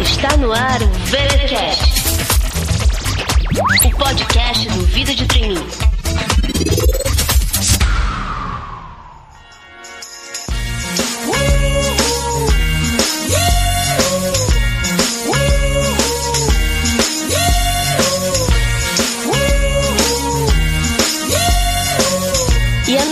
Está no ar o VeraCast, o podcast do Vida de Treininho.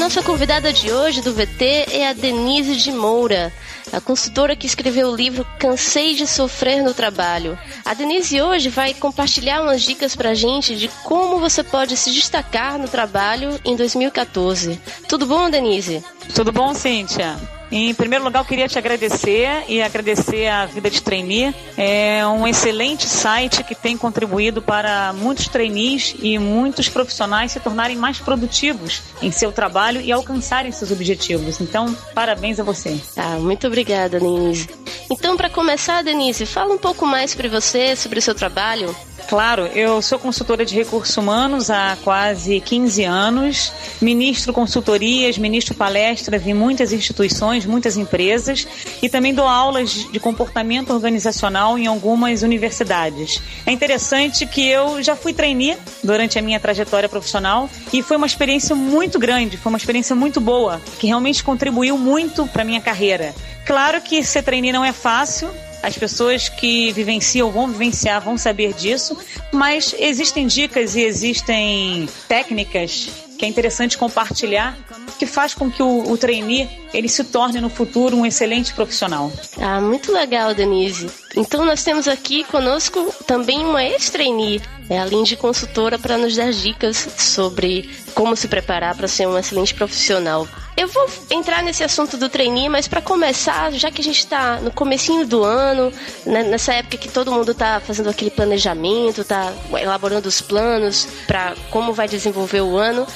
Nossa convidada de hoje do VT é a Denise de Moura a consultora que escreveu o livro Cansei de Sofrer no Trabalho. A Denise hoje vai compartilhar umas dicas pra gente de como você pode se destacar no trabalho em 2014. Tudo bom, Denise? Tudo bom, Cíntia? Em primeiro lugar, eu queria te agradecer e agradecer a Vida de Trainee. É um excelente site que tem contribuído para muitos trainees e muitos profissionais se tornarem mais produtivos em seu trabalho e alcançarem seus objetivos. Então, parabéns a você. Ah, muito obrigada, Denise. Então, para começar, Denise, fala um pouco mais sobre você, sobre o seu trabalho. Claro, eu sou consultora de recursos humanos há quase 15 anos, ministro consultorias, ministro palestras em muitas instituições, muitas empresas e também dou aulas de comportamento organizacional em algumas universidades. É interessante que eu já fui trainee durante a minha trajetória profissional e foi uma experiência muito grande, foi uma experiência muito boa, que realmente contribuiu muito para minha carreira. Claro que ser trainee não é fácil, as pessoas que vivenciam vão vivenciar, vão saber disso, mas existem dicas e existem técnicas que é interessante compartilhar, que faz com que o, o trainee ele se torne no futuro um excelente profissional. Ah, muito legal, Denise. Então nós temos aqui conosco também uma ex-trainee, é, além de consultora, para nos dar dicas sobre como se preparar para ser um excelente profissional. Eu vou entrar nesse assunto do trainee, mas para começar, já que a gente está no comecinho do ano, né, nessa época que todo mundo está fazendo aquele planejamento, está elaborando os planos para como vai desenvolver o ano,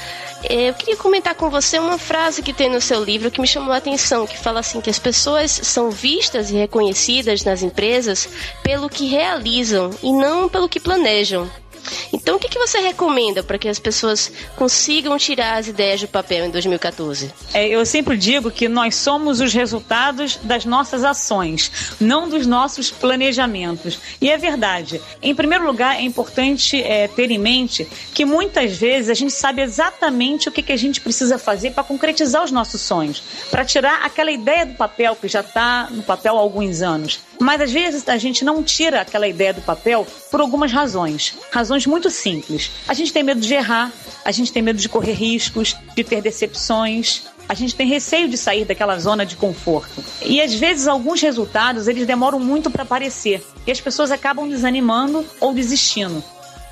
eu queria comentar com você uma frase que tem no seu livro que me chamou a atenção, que fala assim que as pessoas são vistas e reconhecidas nas empresas pelo que realizam e não pelo que planejam. Então, o que, que você recomenda para que as pessoas consigam tirar as ideias do papel em 2014? É, eu sempre digo que nós somos os resultados das nossas ações, não dos nossos planejamentos. E é verdade. Em primeiro lugar, é importante é, ter em mente que muitas vezes a gente sabe exatamente o que, que a gente precisa fazer para concretizar os nossos sonhos, para tirar aquela ideia do papel que já está no papel há alguns anos. Mas às vezes a gente não tira aquela ideia do papel por algumas razões. Razões muito simples. A gente tem medo de errar, a gente tem medo de correr riscos, de ter decepções, a gente tem receio de sair daquela zona de conforto. E às vezes alguns resultados eles demoram muito para aparecer e as pessoas acabam desanimando ou desistindo.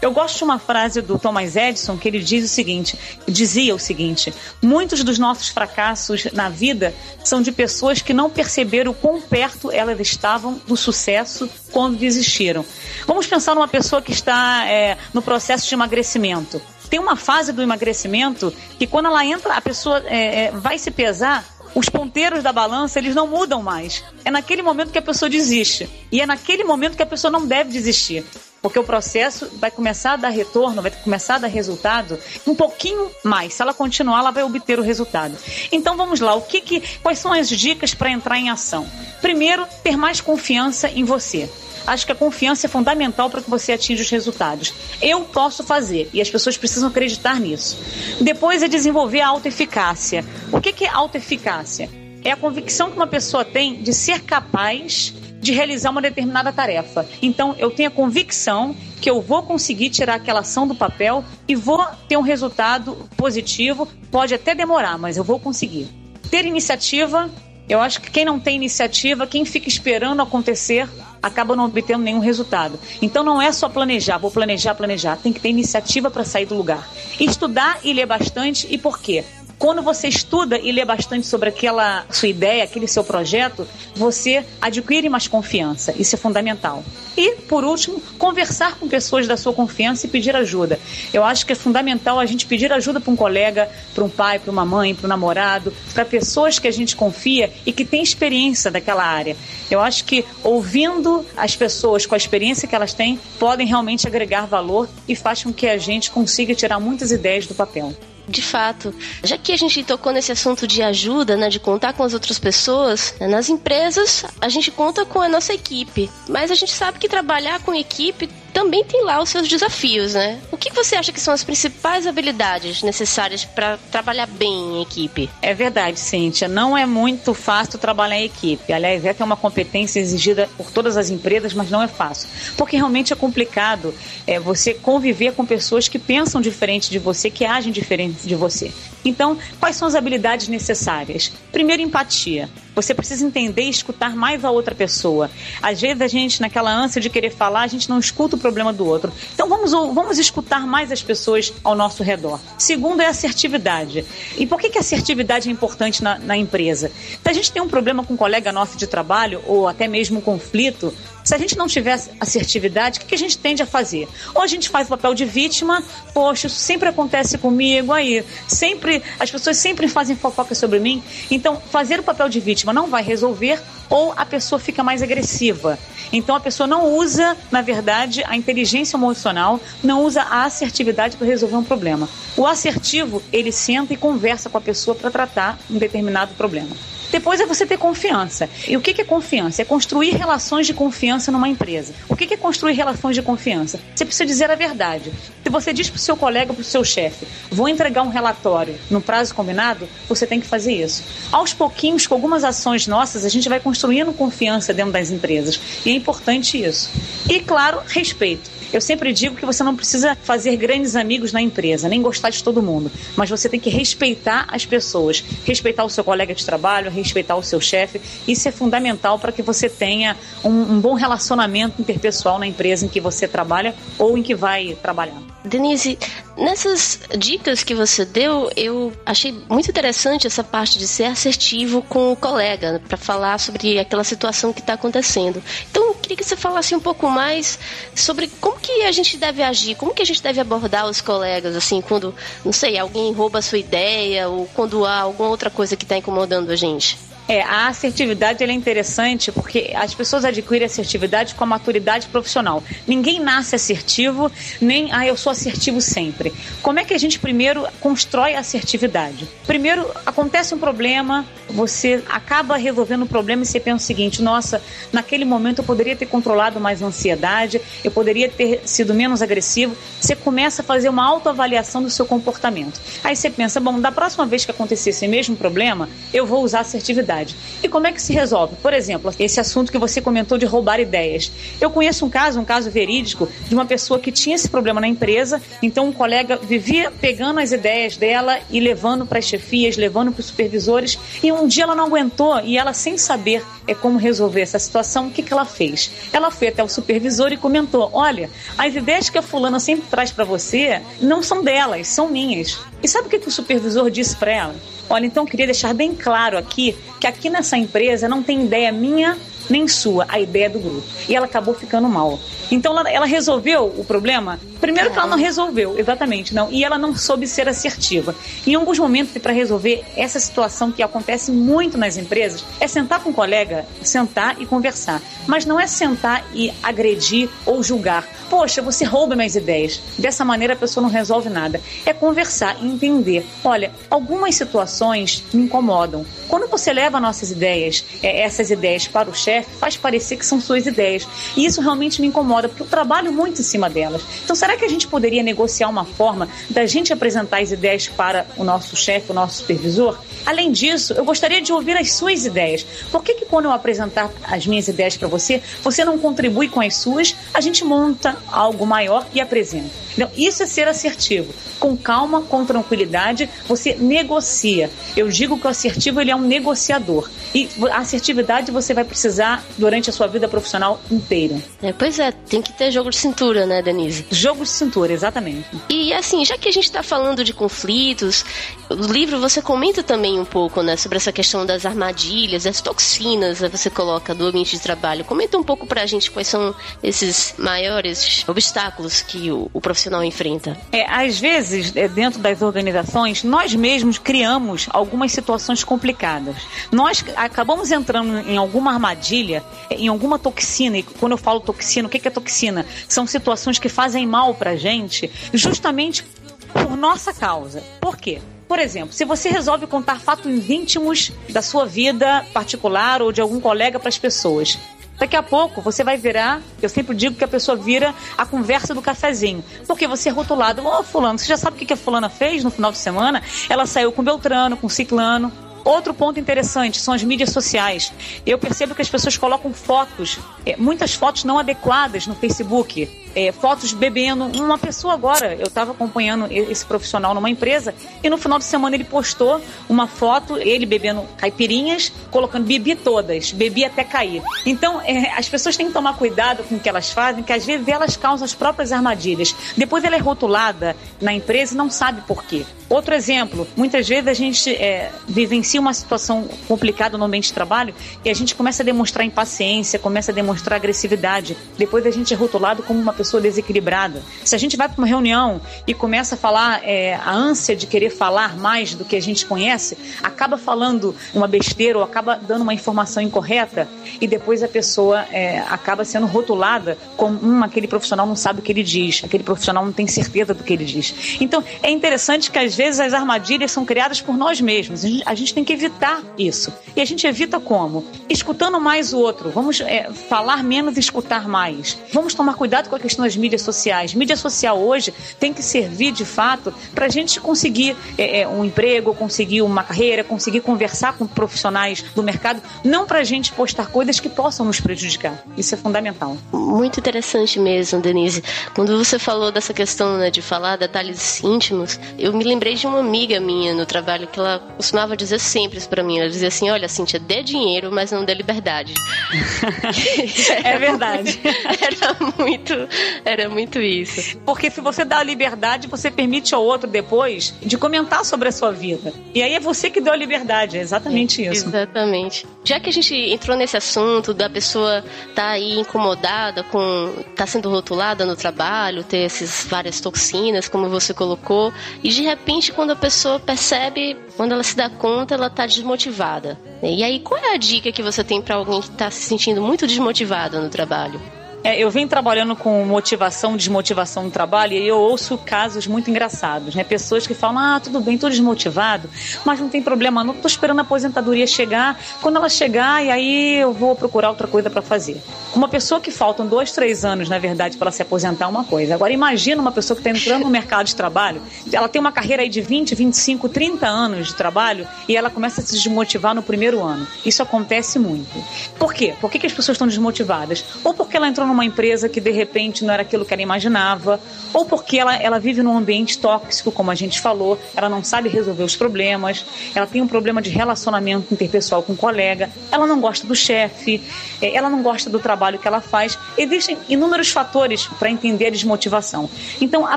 Eu gosto de uma frase do Thomas Edison que ele diz o seguinte, dizia o seguinte: muitos dos nossos fracassos na vida são de pessoas que não perceberam o quão perto elas estavam do sucesso quando desistiram. Vamos pensar numa pessoa que está é, no processo de emagrecimento. Tem uma fase do emagrecimento que quando ela entra, a pessoa é, é, vai se pesar, os ponteiros da balança eles não mudam mais. É naquele momento que a pessoa desiste. E é naquele momento que a pessoa não deve desistir porque o processo vai começar a dar retorno, vai começar a dar resultado um pouquinho mais. Se ela continuar, ela vai obter o resultado. Então vamos lá, o que, que quais são as dicas para entrar em ação? Primeiro, ter mais confiança em você. Acho que a confiança é fundamental para que você atinja os resultados. Eu posso fazer e as pessoas precisam acreditar nisso. Depois é desenvolver a autoeficácia. O que, que é autoeficácia? É a convicção que uma pessoa tem de ser capaz de realizar uma determinada tarefa. Então, eu tenho a convicção que eu vou conseguir tirar aquela ação do papel e vou ter um resultado positivo. Pode até demorar, mas eu vou conseguir. Ter iniciativa, eu acho que quem não tem iniciativa, quem fica esperando acontecer, acaba não obtendo nenhum resultado. Então não é só planejar, vou planejar, planejar. Tem que ter iniciativa para sair do lugar. Estudar e ler bastante. E por quê? Quando você estuda e lê bastante sobre aquela sua ideia, aquele seu projeto, você adquire mais confiança. Isso é fundamental. E, por último, conversar com pessoas da sua confiança e pedir ajuda. Eu acho que é fundamental a gente pedir ajuda para um colega, para um pai, para uma mãe, para um namorado, para pessoas que a gente confia e que têm experiência daquela área. Eu acho que ouvindo as pessoas com a experiência que elas têm, podem realmente agregar valor e faz com que a gente consiga tirar muitas ideias do papel. De fato, já que a gente tocou nesse assunto de ajuda, né, de contar com as outras pessoas, né, nas empresas a gente conta com a nossa equipe, mas a gente sabe que trabalhar com equipe também tem lá os seus desafios, né? O que você acha que são as principais habilidades necessárias para trabalhar bem em equipe? É verdade, Cíntia. Não é muito fácil trabalhar em equipe. Aliás, é que é uma competência exigida por todas as empresas, mas não é fácil. Porque realmente é complicado é, você conviver com pessoas que pensam diferente de você, que agem diferente de você. Então, quais são as habilidades necessárias? Primeiro, empatia. Você precisa entender e escutar mais a outra pessoa. Às vezes a gente, naquela ânsia de querer falar, a gente não escuta o problema do outro. Então vamos, vamos escutar mais as pessoas ao nosso redor. Segundo é assertividade. E por que, que assertividade é importante na, na empresa? Se a gente tem um problema com um colega nosso de trabalho, ou até mesmo um conflito, se a gente não tiver assertividade, o que, a gente tende a fazer? Ou a gente faz o papel de vítima, poxa, isso sempre acontece comigo, aí, sempre, as pessoas sempre fazem fofoca sobre mim. Então, fazer o papel de vítima não vai resolver, ou a pessoa fica mais agressiva. Então, a pessoa não usa, na verdade, a inteligência emocional, não usa a assertividade para resolver um problema. O assertivo, ele senta e conversa com a pessoa para tratar um determinado problema. Depois é você ter confiança. E o que é confiança? É construir relações de confiança numa empresa. O que é construir relações de confiança? Você precisa dizer a verdade. Se você diz para o seu colega, para o seu chefe, vou entregar um relatório no prazo combinado, você tem que fazer isso. Aos pouquinhos, com algumas ações nossas, a gente vai construindo confiança dentro das empresas. E é importante isso. E, claro, respeito. Eu sempre digo que você não precisa fazer grandes amigos na empresa, nem gostar de todo mundo, mas você tem que respeitar as pessoas, respeitar o seu colega de trabalho, respeitar o seu chefe. Isso é fundamental para que você tenha um, um bom relacionamento interpessoal na empresa em que você trabalha ou em que vai trabalhar. Denise, nessas dicas que você deu, eu achei muito interessante essa parte de ser assertivo com o colega para falar sobre aquela situação que está acontecendo. Então, eu queria que você falasse um pouco mais sobre como que a gente deve agir, como que a gente deve abordar os colegas, assim, quando, não sei, alguém rouba a sua ideia ou quando há alguma outra coisa que está incomodando a gente. É, a assertividade é interessante porque as pessoas adquirem assertividade com a maturidade profissional. Ninguém nasce assertivo, nem, ah, eu sou assertivo sempre. Como é que a gente primeiro constrói a assertividade? Primeiro, acontece um problema, você acaba resolvendo o problema e você pensa o seguinte: nossa, naquele momento eu poderia ter controlado mais a ansiedade, eu poderia ter sido menos agressivo. Você começa a fazer uma autoavaliação do seu comportamento. Aí você pensa: bom, da próxima vez que acontecer esse mesmo problema, eu vou usar assertividade. E como é que se resolve? Por exemplo, esse assunto que você comentou de roubar ideias. Eu conheço um caso, um caso verídico, de uma pessoa que tinha esse problema na empresa, então um colega vivia pegando as ideias dela e levando para as chefias, levando para os supervisores, e um dia ela não aguentou e ela, sem saber é, como resolver essa situação, o que, que ela fez? Ela foi até o supervisor e comentou: Olha, as ideias que a fulana sempre traz para você não são delas, são minhas. E sabe o que, que o supervisor disse para ela? Olha, então queria deixar bem claro aqui que aqui nessa empresa não tem ideia minha nem sua, a ideia do grupo. E ela acabou ficando mal. Então ela, ela resolveu o problema? Primeiro que ela não resolveu, exatamente, não. E ela não soube ser assertiva. Em alguns momentos, para resolver essa situação que acontece muito nas empresas, é sentar com um colega, sentar e conversar. Mas não é sentar e agredir ou julgar. Poxa, você rouba minhas ideias. Dessa maneira a pessoa não resolve nada. É conversar e entender. Olha, algumas situações me incomodam. Quando você leva nossas ideias, é, essas ideias para o chefe, faz parecer que são suas ideias. E isso realmente me incomoda, porque eu trabalho muito em cima delas. Então, será que a gente poderia negociar uma forma da gente apresentar as ideias para o nosso chefe, o nosso supervisor? Além disso, eu gostaria de ouvir as suas ideias. Por que, que quando eu apresentar as minhas ideias para você, você não contribui com as suas? A gente monta algo maior e apresenta. Então, isso é ser assertivo. Com calma, com tranquilidade, você negocia. Eu digo que o assertivo ele é um negociador. E a assertividade você vai precisar durante a sua vida profissional inteira. É, pois é, tem que ter jogo de cintura, né, Denise? Jogo de cintura, exatamente. E assim, já que a gente está falando de conflitos, o livro você comenta também um pouco, né, sobre essa questão das armadilhas, das toxinas que você coloca do ambiente de trabalho. Comenta um pouco pra gente quais são esses maiores obstáculos que o, o profissional enfrenta. É, às vezes, é, dentro das organizações, nós mesmos criamos algumas situações complicadas. Nós acabamos entrando em alguma armadilha, em alguma toxina, e quando eu falo toxina, o que é toxina? São situações que fazem mal pra gente, justamente por nossa causa. Por quê? Por exemplo, se você resolve contar fatos íntimos da sua vida particular ou de algum colega para as pessoas, Daqui a pouco você vai virar, eu sempre digo que a pessoa vira a conversa do cafezinho. Porque você é rotulado, ô oh, fulano, você já sabe o que a fulana fez no final de semana? Ela saiu com Beltrano, com Ciclano. Outro ponto interessante são as mídias sociais. Eu percebo que as pessoas colocam fotos, é, muitas fotos não adequadas no Facebook, é, fotos bebendo. Uma pessoa agora, eu estava acompanhando esse profissional numa empresa e no final de semana ele postou uma foto, ele bebendo caipirinhas, colocando bebi todas, bebi até cair. Então, é, as pessoas têm que tomar cuidado com o que elas fazem, que às vezes elas causam as próprias armadilhas. Depois ela é rotulada na empresa e não sabe por quê. Outro exemplo, muitas vezes a gente é, vivencia uma situação complicada no ambiente de trabalho e a gente começa a demonstrar impaciência, começa a demonstrar agressividade. Depois a gente é rotulado como uma pessoa desequilibrada. Se a gente vai para uma reunião e começa a falar é, a ânsia de querer falar mais do que a gente conhece, acaba falando uma besteira ou acaba dando uma informação incorreta e depois a pessoa é, acaba sendo rotulada como hum, aquele profissional não sabe o que ele diz, aquele profissional não tem certeza do que ele diz. Então é interessante que às vezes as armadilhas são criadas por nós mesmos. A gente, gente tem que evitar isso. E a gente evita como? Escutando mais o outro. Vamos é, falar menos e escutar mais. Vamos tomar cuidado com a questão das mídias sociais. Mídia social hoje tem que servir de fato para a gente conseguir é, é, um emprego, conseguir uma carreira, conseguir conversar com profissionais do mercado, não para a gente postar coisas que possam nos prejudicar. Isso é fundamental. Muito interessante mesmo, Denise. Quando você falou dessa questão né, de falar detalhes íntimos, eu me lembrei lembrei de uma amiga minha no trabalho que ela costumava dizer sempre isso pra mim. Ela dizia assim: Olha, Cintia, dê dinheiro, mas não dê liberdade. é verdade. Era muito, era muito isso. Porque se você dá a liberdade, você permite ao outro depois de comentar sobre a sua vida. E aí é você que deu a liberdade, é exatamente é, isso. Exatamente. Já que a gente entrou nesse assunto da pessoa tá aí incomodada com. tá sendo rotulada no trabalho, ter essas várias toxinas, como você colocou, e de repente, quando a pessoa percebe, quando ela se dá conta, ela tá desmotivada. E aí, qual é a dica que você tem para alguém que tá se sentindo muito desmotivado no trabalho? É, eu venho trabalhando com motivação, desmotivação no trabalho e eu ouço casos muito engraçados, né? Pessoas que falam, ah, tudo bem, tô desmotivado, mas não tem problema não, tô esperando a aposentadoria chegar. Quando ela chegar, e aí eu vou procurar outra coisa para fazer. Uma pessoa que faltam dois, três anos, na verdade, para se aposentar é uma coisa. Agora, imagina uma pessoa que está entrando no mercado de trabalho, ela tem uma carreira aí de 20, 25, 30 anos de trabalho e ela começa a se desmotivar no primeiro ano. Isso acontece muito. Por quê? Por que, que as pessoas estão desmotivadas? Ou porque ela entrou numa empresa que de repente não era aquilo que ela imaginava, ou porque ela, ela vive num ambiente tóxico, como a gente falou, ela não sabe resolver os problemas, ela tem um problema de relacionamento interpessoal com o colega, ela não gosta do chefe, é, ela não gosta do trabalho que ela faz. Existem inúmeros fatores para entender a desmotivação. Então, a,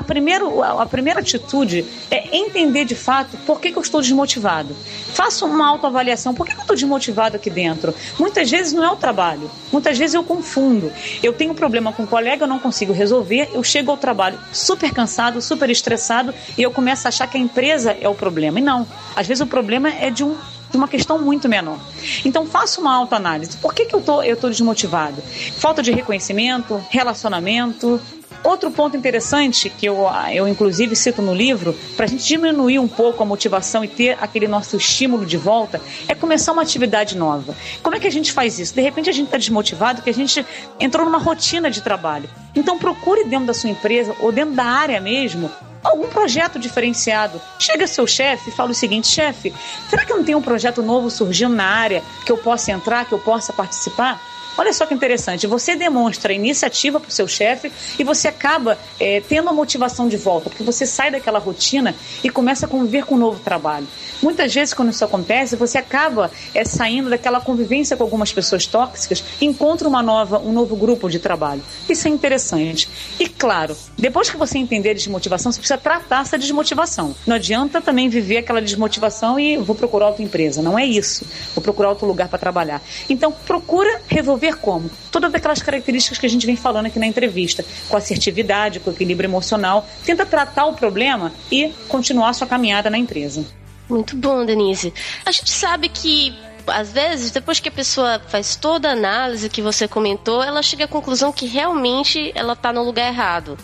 primeiro, a primeira atitude é entender de fato por que, que eu estou desmotivado. Faça uma autoavaliação. Por que, que eu estou desmotivado aqui dentro? Muitas vezes não é o trabalho, muitas vezes eu confundo. Eu tenho um problema com um colega, eu não consigo resolver, eu chego ao trabalho super cansado, super estressado e eu começo a achar que a empresa é o problema. E não. Às vezes o problema é de um de uma questão muito menor. Então faça uma autoanálise. Por que, que eu tô, eu tô desmotivado? Falta de reconhecimento, relacionamento, Outro ponto interessante que eu, eu inclusive cito no livro, para a gente diminuir um pouco a motivação e ter aquele nosso estímulo de volta, é começar uma atividade nova. Como é que a gente faz isso? De repente a gente está desmotivado que a gente entrou numa rotina de trabalho. Então procure dentro da sua empresa ou dentro da área mesmo algum projeto diferenciado. Chega seu chefe e fala o seguinte: chefe, será que não tem um projeto novo surgindo na área que eu possa entrar, que eu possa participar? Olha só que interessante, você demonstra iniciativa para o seu chefe e você acaba é, tendo a motivação de volta, porque você sai daquela rotina e começa a conviver com um novo trabalho. Muitas vezes, quando isso acontece, você acaba é, saindo daquela convivência com algumas pessoas tóxicas e encontra uma nova, um novo grupo de trabalho. Isso é interessante. E claro, depois que você entender a desmotivação, você precisa tratar essa desmotivação. Não adianta também viver aquela desmotivação e vou procurar outra empresa. Não é isso. Vou procurar outro lugar para trabalhar. Então, procura resolver como? Todas aquelas características que a gente vem falando aqui na entrevista, com assertividade, com equilíbrio emocional. Tenta tratar o problema e continuar sua caminhada na empresa. Muito bom, Denise. A gente sabe que às vezes, depois que a pessoa faz toda a análise que você comentou, ela chega à conclusão que realmente ela está no lugar errado.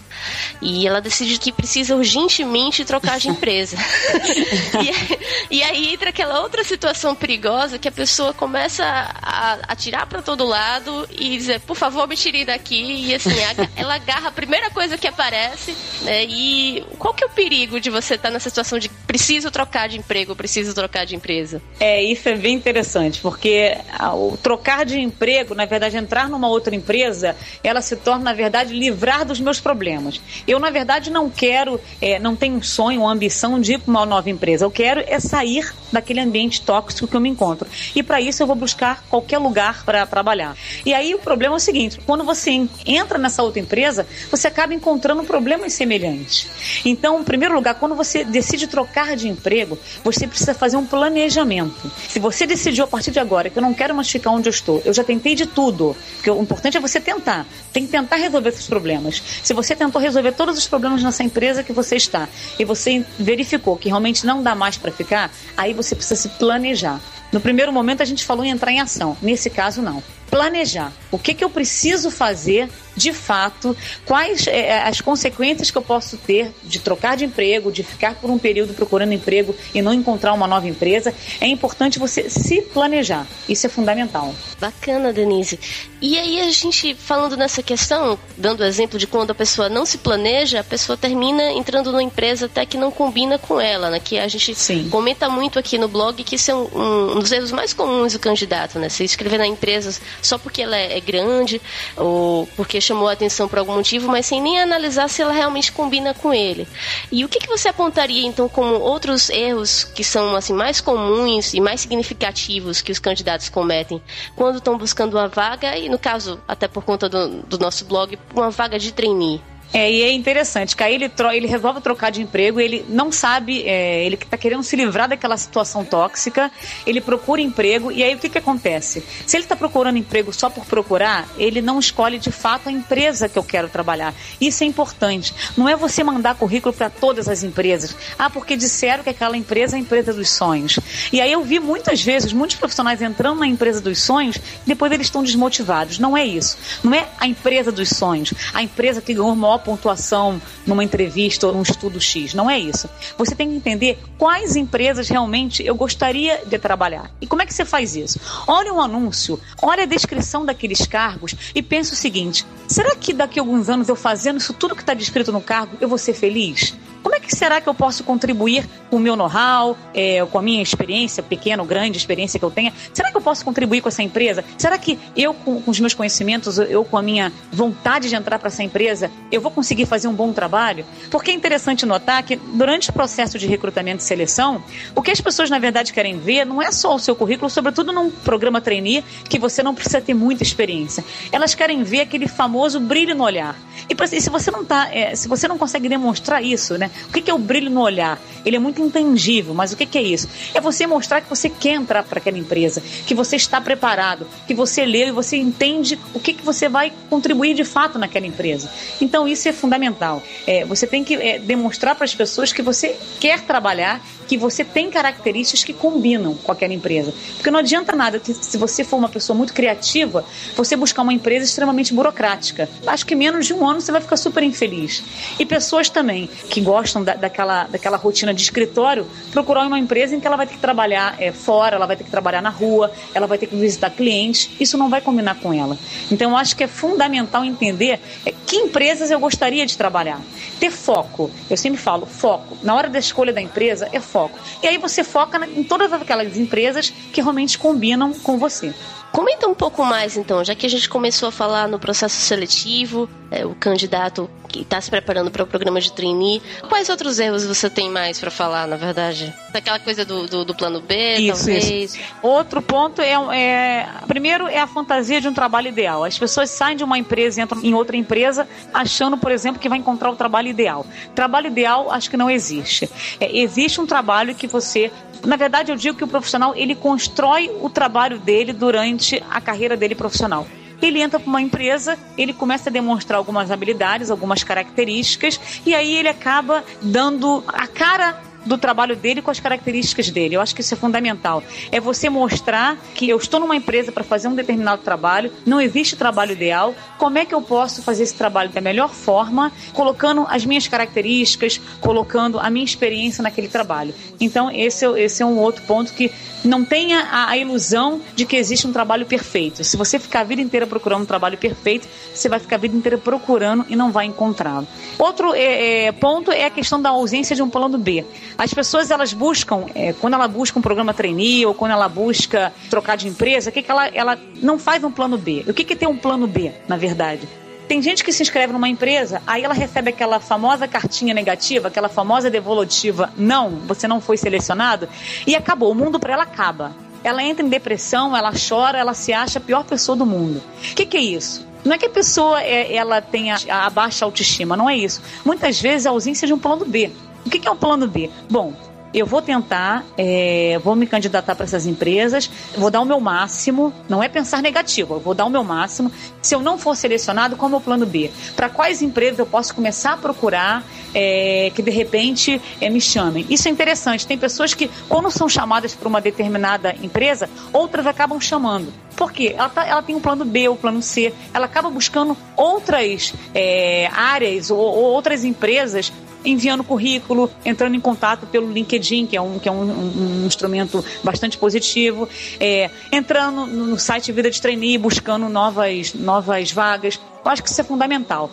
E ela decide que precisa urgentemente trocar de empresa. e, e, aí entra aquela outra situação perigosa que a pessoa começa a, a tirar para todo lado e dizer, por favor, me tire daqui. E assim, ela agarra a primeira coisa que aparece. Né? E qual que é o perigo de você estar tá nessa situação de preciso trocar de emprego, preciso trocar de empresa? É, isso é bem interessante, porque o trocar de emprego, na verdade, entrar numa outra empresa, ela se torna, na verdade, livrar dos meus problemas. Eu, na verdade, não quero, é, não tenho um sonho, uma ambição de ir para uma nova empresa. Eu quero é sair daquele ambiente tóxico que eu me encontro. E para isso eu vou buscar qualquer lugar para trabalhar. E aí o problema é o seguinte: quando você entra nessa outra empresa, você acaba encontrando problemas semelhantes. Então, em primeiro lugar, quando você decide trocar de emprego, você precisa fazer um planejamento. Se você decidiu a partir de agora que eu não quero mais ficar onde eu estou, eu já tentei de tudo, porque o importante é você tentar. Tem que tentar resolver esses problemas. Se você tentou resolver todos os problemas nessa empresa que você está e você verificou que realmente não dá mais para ficar, aí você precisa se planejar. No primeiro momento a gente falou em entrar em ação. Nesse caso, não. Planejar. O que, que eu preciso fazer de fato, quais é, as consequências que eu posso ter de trocar de emprego, de ficar por um período procurando emprego e não encontrar uma nova empresa. É importante você se planejar. Isso é fundamental. Bacana, Denise. E aí a gente falando nessa questão, dando o exemplo de quando a pessoa não se planeja, a pessoa termina entrando numa empresa até que não combina com ela, né? Que a gente Sim. comenta muito aqui no blog que isso é um, um dos erros mais comuns do candidato, né? Se inscrever na empresa só porque ela é, é grande ou porque chamou a atenção por algum motivo, mas sem nem analisar se ela realmente combina com ele. E o que, que você apontaria então como outros erros que são assim mais comuns e mais significativos que os candidatos cometem quando estão buscando uma vaga e no caso até por conta do, do nosso blog uma vaga de trainee? É, e é interessante, que aí ele, ele resolve trocar de emprego, ele não sabe, é, ele está querendo se livrar daquela situação tóxica, ele procura emprego, e aí o que, que acontece? Se ele está procurando emprego só por procurar, ele não escolhe de fato a empresa que eu quero trabalhar. Isso é importante. Não é você mandar currículo para todas as empresas. Ah, porque disseram que aquela empresa é a empresa dos sonhos. E aí eu vi muitas vezes muitos profissionais entrando na empresa dos sonhos, depois eles estão desmotivados. Não é isso. Não é a empresa dos sonhos, a empresa que ganhou o maior pontuação numa entrevista ou num estudo X. Não é isso. Você tem que entender quais empresas realmente eu gostaria de trabalhar. E como é que você faz isso? Olha um anúncio, olha a descrição daqueles cargos e pensa o seguinte: será que daqui a alguns anos eu fazendo isso tudo que está descrito no cargo, eu vou ser feliz? Como é que será que eu posso contribuir com o meu know-how, é, com a minha experiência, pequena ou grande experiência que eu tenha? Será que eu posso contribuir com essa empresa? Será que eu, com, com os meus conhecimentos, eu com a minha vontade de entrar para essa empresa, eu vou conseguir fazer um bom trabalho? Porque é interessante notar que durante o processo de recrutamento e seleção, o que as pessoas na verdade querem ver não é só o seu currículo, sobretudo num programa trainee, que você não precisa ter muita experiência. Elas querem ver aquele famoso brilho no olhar. E se você não tá, é, se você não consegue demonstrar isso, né? O que é o brilho no olhar? Ele é muito intangível, mas o que é isso? É você mostrar que você quer entrar para aquela empresa, que você está preparado, que você leu e você entende o que, que você vai contribuir de fato naquela empresa. Então isso é fundamental. É, você tem que é, demonstrar para as pessoas que você quer trabalhar, que você tem características que combinam com aquela empresa. Porque não adianta nada que, se você for uma pessoa muito criativa, você buscar uma empresa extremamente burocrática. Acho que menos de um ano você vai ficar super infeliz. E pessoas também que gostam da, daquela, daquela rotina de escritório, procurar uma empresa em que ela vai ter que trabalhar é, fora, ela vai ter que trabalhar na rua, ela vai ter que visitar clientes. Isso não vai combinar com ela. Então, eu acho que é fundamental entender é, que empresas eu gostaria de trabalhar. Ter foco. Eu sempre falo, foco. Na hora da escolha da empresa, é foco. E aí você foca em todas aquelas empresas que realmente combinam com você. Comenta um pouco mais, então, já que a gente começou a falar no processo seletivo, é, o candidato que está se preparando para o programa de trainee. Quais outros erros você tem mais para falar, na verdade? Aquela coisa do, do, do plano B, isso, talvez? Isso. Outro ponto é, é. Primeiro é a fantasia de um trabalho ideal. As pessoas saem de uma empresa e entram em outra empresa achando, por exemplo, que vai encontrar o trabalho ideal. Trabalho ideal, acho que não existe. É, existe um trabalho que você na verdade, eu digo que o profissional ele constrói o trabalho dele durante a carreira dele profissional. Ele entra para uma empresa, ele começa a demonstrar algumas habilidades, algumas características, e aí ele acaba dando a cara do trabalho dele com as características dele. Eu acho que isso é fundamental. É você mostrar que eu estou numa empresa para fazer um determinado trabalho, não existe trabalho ideal. Como é que eu posso fazer esse trabalho da melhor forma, colocando as minhas características, colocando a minha experiência naquele trabalho? Então, esse, é esse é um outro ponto que não tenha a, a, ilusão de que existe um trabalho perfeito. Se você ficar a vida inteira procurando um trabalho perfeito, você vai ficar a vida inteira procurando e não vai encontrá-lo. Outro é, é, ponto é a questão da ausência de um plano B. As pessoas elas buscam, é, quando ela busca um programa trainee ou quando ela busca trocar de empresa, o que, que ela, ela não faz um plano B? O que, que tem um plano B, na verdade? Tem gente que se inscreve numa empresa, aí ela recebe aquela famosa cartinha negativa, aquela famosa devolutiva, não, você não foi selecionado, e acabou, o mundo para ela acaba. Ela entra em depressão, ela chora, ela se acha a pior pessoa do mundo. O que, que é isso? Não é que a pessoa é, ela tenha a baixa autoestima, não é isso. Muitas vezes é a ausência de um plano B. O que, é um plano B? Bom, eu vou tentar, é, vou me candidatar para essas empresas, vou dar o meu máximo, não é pensar negativo, eu vou dar o meu máximo. Se eu não for selecionado, qual é o meu plano B? Para quais empresas eu posso começar a procurar é, que de repente é, me chamem? Isso é interessante. Tem pessoas que, quando são chamadas para uma determinada empresa, outras acabam chamando. Por quê? Ela, tá, ela tem um plano B, o um plano C. Ela acaba buscando outras é, áreas ou, ou outras empresas enviando currículo, entrando em contato pelo LinkedIn, que é um, que é um, um, um instrumento bastante positivo, é, entrando no site Vida de Trainee, buscando novas, novas vagas. Eu acho que isso é fundamental.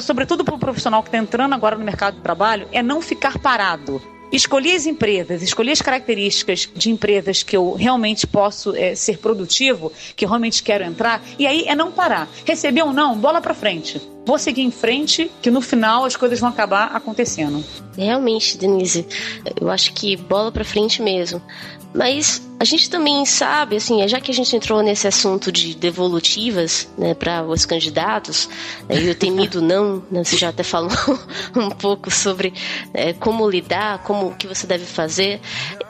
Sobretudo para o profissional que está entrando agora no mercado de trabalho, é não ficar parado escolhi as empresas, escolhi as características de empresas que eu realmente posso é, ser produtivo, que eu realmente quero entrar, e aí é não parar. Receber ou não, bola para frente. Vou seguir em frente, que no final as coisas vão acabar acontecendo. Realmente, Denise, eu acho que bola para frente mesmo. Mas a gente também sabe, assim, já que a gente entrou nesse assunto de devolutivas, né, para os candidatos, né, e o temido não, né, você já até falou um pouco sobre é, como lidar, como que você deve fazer.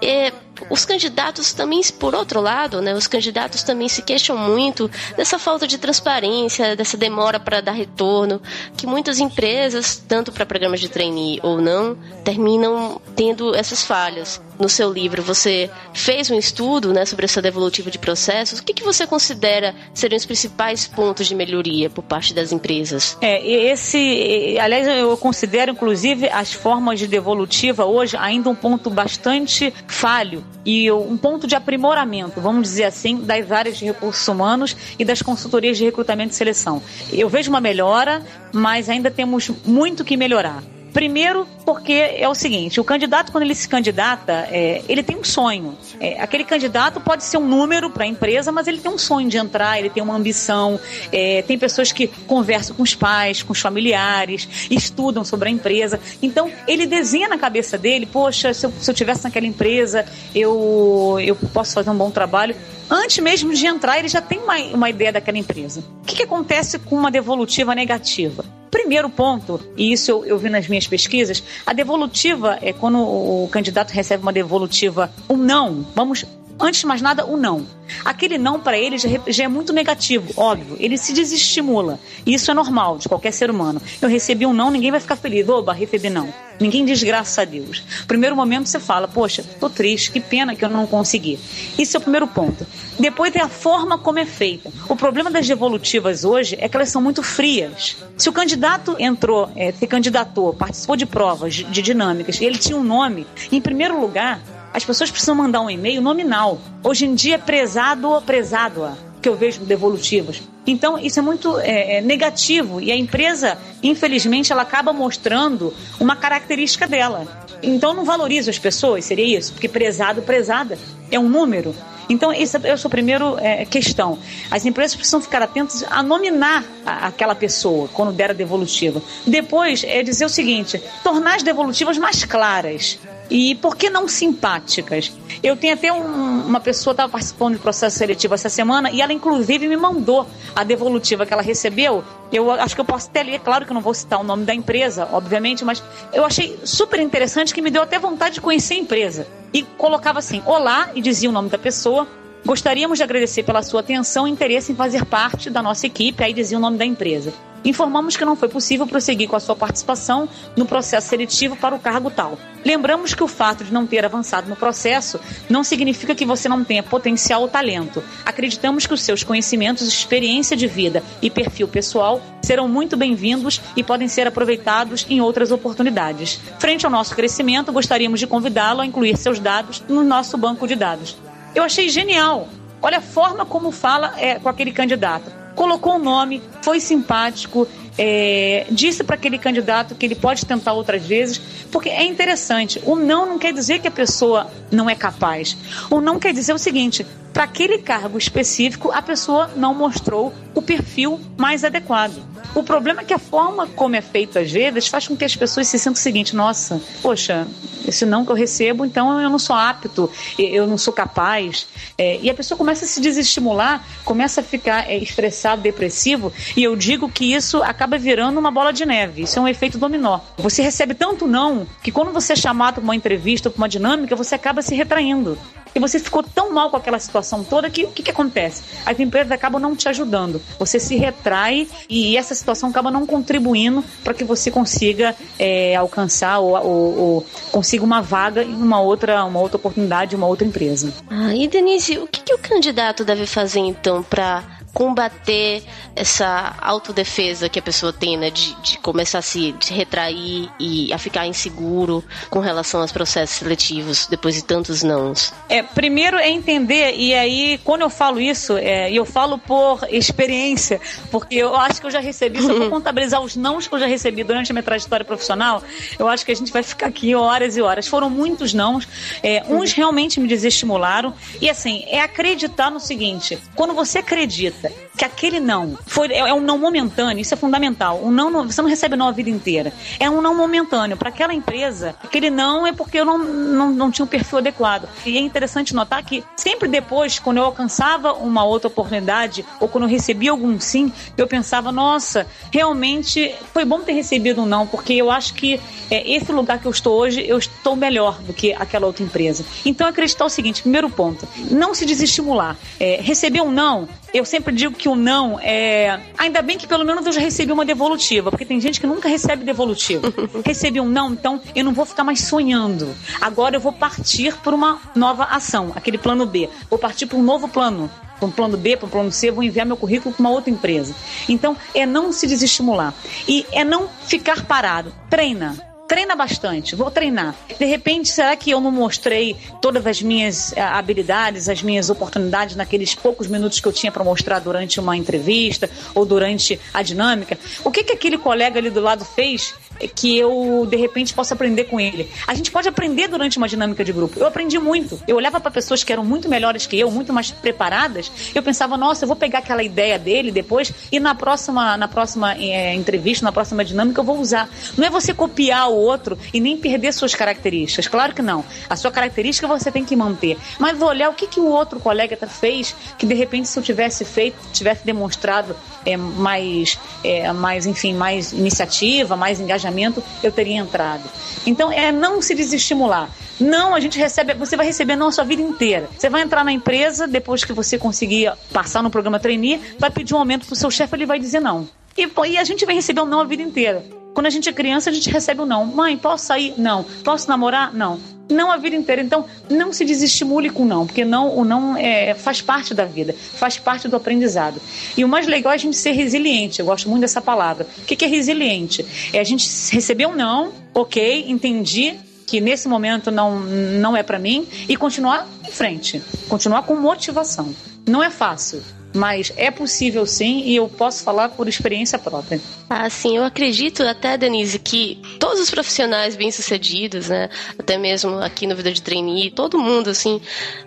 É, os candidatos também, por outro lado, né, os candidatos também se queixam muito dessa falta de transparência, dessa demora para dar retorno, que muitas empresas, tanto para programas de trainee ou não, terminam tendo essas falhas. No seu livro, você fez um estudo né, sobre essa devolutiva de processos. O que, que você considera serem os principais pontos de melhoria por parte das empresas? É, esse, aliás, eu considero, inclusive, as formas de devolutiva hoje ainda um ponto bastante falho e um ponto de aprimoramento, vamos dizer assim, das áreas de recursos humanos e das consultorias de recrutamento e seleção. Eu vejo uma melhora, mas ainda temos muito que melhorar. Primeiro, porque é o seguinte: o candidato, quando ele se candidata, é, ele tem um sonho. É, aquele candidato pode ser um número para a empresa, mas ele tem um sonho de entrar, ele tem uma ambição. É, tem pessoas que conversam com os pais, com os familiares, estudam sobre a empresa. Então, ele desenha na cabeça dele: poxa, se eu, se eu tivesse naquela empresa, eu, eu posso fazer um bom trabalho antes mesmo de entrar, ele já tem uma, uma ideia daquela empresa. O que, que acontece com uma devolutiva negativa? Primeiro ponto, e isso eu, eu, vi nas minhas pesquisas, a devolutiva é quando o candidato recebe uma devolutiva, um não, vamos antes de mais nada, o não. Aquele não para ele já, já, é muito negativo, óbvio. Ele se desestimula. E isso é normal de qualquer ser humano. Eu recebi um não, ninguém vai ficar feliz. Oba, recebi não. Ninguém diz graças a Deus. Primeiro momento você fala, poxa, tô triste, que pena que eu não consegui. Isso é o primeiro ponto. Depois é a forma como é feita. O problema das devolutivas hoje é que elas são muito frias. Se o candidato entrou, é, se candidatou, participou de provas, de, dinâmicas, ele tinha um nome, em primeiro lugar, as pessoas precisam mandar um e-mail nominal. Hoje em dia, é prezado ou prezado, que eu vejo devolutivos. Então, isso é muito é, é, negativo e a empresa, infelizmente, ela acaba mostrando uma característica dela. Então, não valoriza as pessoas, seria isso? Porque prezado, prezada, é um número. Então, essa é a sua primeira é, questão. As empresas precisam ficar atentas a nominar a, aquela pessoa quando der a devolutiva. Depois, é dizer o seguinte: tornar as devolutivas mais claras. E por que não simpáticas? Eu tenho até um, uma pessoa que estava participando de processo seletivo essa semana e ela, inclusive, me mandou a devolutiva que ela recebeu. Eu acho que eu posso até ler, claro que eu não vou citar o nome da empresa, obviamente, mas eu achei super interessante que me deu até vontade de conhecer a empresa. E colocava assim: Olá, e dizia o nome da pessoa. Gostaríamos de agradecer pela sua atenção e interesse em fazer parte da nossa equipe. Aí dizia o nome da empresa. informamos que não foi possível prosseguir com a sua participação no processo seletivo para o cargo tal. Lembramos que o fato de não ter avançado no processo não significa que você não tenha potencial ou talento. Acreditamos que os seus conhecimentos, experiência de vida e perfil pessoal serão muito bem-vindos e podem ser aproveitados em outras oportunidades. Frente ao nosso crescimento, gostaríamos de convidá-lo a incluir seus dados no nosso banco de dados. Eu achei genial. Olha a forma como fala é, com aquele candidato. Colocou o nome, foi simpático, é, disse para aquele candidato que ele pode tentar outras vezes, porque é interessante. O não não quer dizer que a pessoa não é capaz. O não quer dizer o seguinte: para aquele cargo específico, a pessoa não mostrou o perfil mais adequado. O problema é que a forma como é feito às vezes faz com que as pessoas se sintam o seguinte: nossa, poxa, esse não que eu recebo, então eu não sou apto, eu não sou capaz. É, e a pessoa começa a se desestimular, começa a ficar é, estressado, depressivo, e eu digo que isso acaba virando uma bola de neve. Isso é um efeito dominó. Você recebe tanto não que quando você é chamado para uma entrevista para uma dinâmica, você acaba se retraindo. E você ficou tão mal com aquela situação toda que o que, que acontece? As empresas acabam não te ajudando. Você se retrai e essa situação acaba não contribuindo para que você consiga é, alcançar ou, ou, ou, consiga uma vaga em uma outra, uma outra oportunidade, uma outra empresa. Ah, e Denise, o que, que o candidato deve fazer então para combater essa autodefesa que a pessoa tem, né? De, de começar a se retrair e a ficar inseguro com relação aos processos seletivos depois de tantos nãos? É, primeiro é entender, e aí quando eu falo isso, é, eu falo por experiência, porque eu acho que eu já recebi, se eu for contabilizar os nãos que eu já recebi durante a minha trajetória profissional, eu acho que a gente vai ficar aqui horas e horas. Foram muitos nãos, é, uns realmente me desestimularam, e assim, é acreditar no seguinte, quando você acredita Thursday. Que aquele não foi, é, é um não momentâneo, isso é fundamental. Um não, você não recebe não a vida inteira. É um não momentâneo. Para aquela empresa, aquele não é porque eu não, não, não tinha um perfil adequado. E é interessante notar que sempre depois, quando eu alcançava uma outra oportunidade, ou quando eu recebia algum sim, eu pensava, nossa, realmente foi bom ter recebido um não, porque eu acho que é, esse lugar que eu estou hoje, eu estou melhor do que aquela outra empresa. Então, acreditar o seguinte: primeiro ponto, não se desestimular. É, receber um não, eu sempre digo que o não é. Ainda bem que pelo menos eu já recebi uma devolutiva, porque tem gente que nunca recebe devolutiva. recebi um não, então eu não vou ficar mais sonhando. Agora eu vou partir por uma nova ação, aquele plano B. Vou partir para um novo plano para um plano B, para um plano C, vou enviar meu currículo para uma outra empresa. Então, é não se desestimular. E é não ficar parado. Treina treina bastante, vou treinar. De repente, será que eu não mostrei todas as minhas eh, habilidades, as minhas oportunidades naqueles poucos minutos que eu tinha para mostrar durante uma entrevista ou durante a dinâmica? O que que aquele colega ali do lado fez que eu, de repente, possa aprender com ele. A gente pode aprender durante uma dinâmica de grupo. Eu aprendi muito. Eu olhava para pessoas que eram muito melhores que eu, muito mais preparadas. Eu pensava, nossa, eu vou pegar aquela ideia dele depois e na próxima, na próxima é, entrevista, na próxima dinâmica, eu vou usar. Não é você copiar o outro e nem perder suas características. Claro que não. A sua característica você tem que manter. Mas olhar o que, que o outro colega fez que, de repente, se eu tivesse feito, tivesse demonstrado é, mais, é, mais, enfim, mais iniciativa, mais engajamento eu teria entrado. Então é não se desestimular. Não, a gente recebe, você vai receber não a sua vida inteira. Você vai entrar na empresa, depois que você conseguir passar no programa trainee, vai pedir um aumento pro seu chefe, ele vai dizer não. E, e a gente vai receber um não a vida inteira. Quando a gente é criança, a gente recebe um não. Mãe, posso sair? Não. Posso namorar? Não não a vida inteira. Então, não se desestimule com não, porque não, o não é, faz parte da vida, faz parte do aprendizado. E o mais legal é a gente ser resiliente. Eu gosto muito dessa palavra. O que é resiliente? É a gente receber um não, ok, entendi que nesse momento não, não é para mim e continuar em frente, continuar com motivação. Não é fácil, mas é possível sim e eu posso falar por experiência própria. Ah, sim, eu acredito até, Denise, que todos os profissionais bem-sucedidos, né, até mesmo aqui no Vida de Trainee, todo mundo, assim,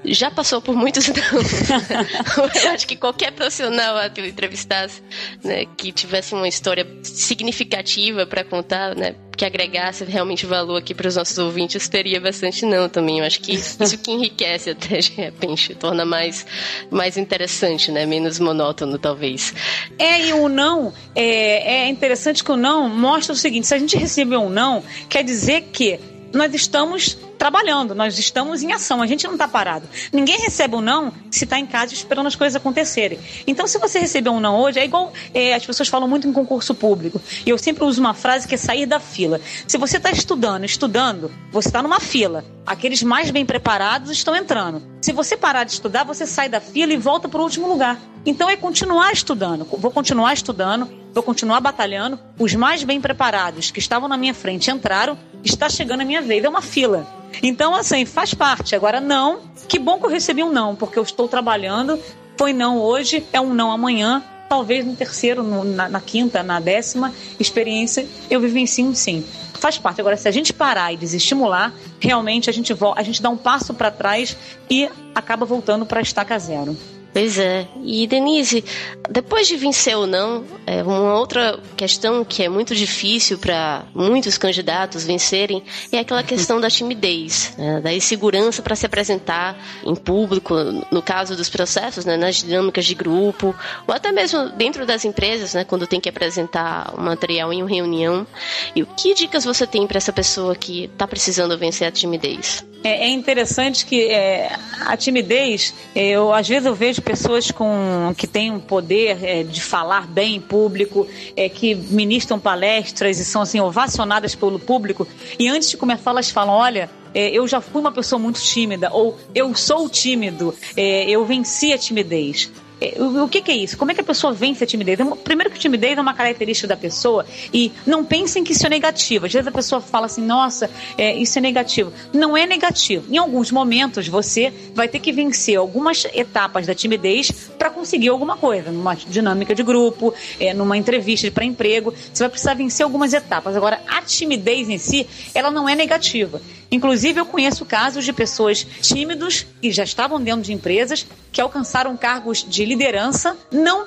já passou por muitos eu acho que qualquer profissional que eu entrevistasse, né, que tivesse uma história significativa para contar, né, que agregasse realmente valor aqui para os nossos ouvintes, teria bastante não também. Eu acho que isso que enriquece até, de repente, torna mais, mais interessante, né? Menos monótono, talvez. É, e o não, é, é interessante que o não mostra o seguinte: se a gente recebeu um não, quer dizer que nós estamos trabalhando, nós estamos em ação, a gente não está parado. Ninguém recebe um não se está em casa esperando as coisas acontecerem. Então, se você receber um não hoje, é igual é, as pessoas falam muito em concurso público. E eu sempre uso uma frase que é sair da fila. Se você está estudando, estudando, você está numa fila. Aqueles mais bem preparados estão entrando. Se você parar de estudar, você sai da fila e volta para o último lugar. Então é continuar estudando. Vou continuar estudando, vou continuar batalhando. Os mais bem preparados que estavam na minha frente entraram, está chegando a minha vez. É uma fila. Então, assim, faz parte. Agora, não. Que bom que eu recebi um não, porque eu estou trabalhando. Foi não hoje, é um não amanhã. Talvez no terceiro, no, na, na, quinta, na décima experiência, eu vivencie um sim. Faz parte. Agora, se a gente parar e desestimular, realmente a gente, a gente dá um passo para trás e acaba voltando para a estaca zero. Pois é. E Denise, depois de vencer ou não, é uma outra questão que é muito difícil para muitos candidatos vencerem é aquela questão da timidez, né, da insegurança para se apresentar em público, no caso dos processos, né, nas dinâmicas de grupo, ou até mesmo dentro das empresas, né, quando tem que apresentar o material em uma reunião. E que dicas você tem para essa pessoa que está precisando vencer a timidez? É, é interessante que é, a timidez, eu às vezes eu vejo pessoas com, que têm um poder é, de falar bem em público, é, que ministram palestras e são assim ovacionadas pelo público, e antes de começar elas falam, olha, é, eu já fui uma pessoa muito tímida, ou eu sou tímido, é, eu venci a timidez. É, o que, que, é isso? Como é que a pessoa vence a timidez? Primeiro que a timidez é uma característica da pessoa e não pensem que isso é negativo. Às vezes a pessoa fala assim, nossa, é, isso é negativo. Não é negativo. Em alguns momentos você vai ter que vencer algumas etapas da timidez para conseguir alguma coisa. Numa dinâmica de grupo, é, numa entrevista para emprego, você vai precisar vencer algumas etapas. Agora, a timidez em si, ela não é negativa. Inclusive, eu conheço casos de pessoas tímidos que já estavam dentro de empresas que alcançaram cargos de liderança. Não,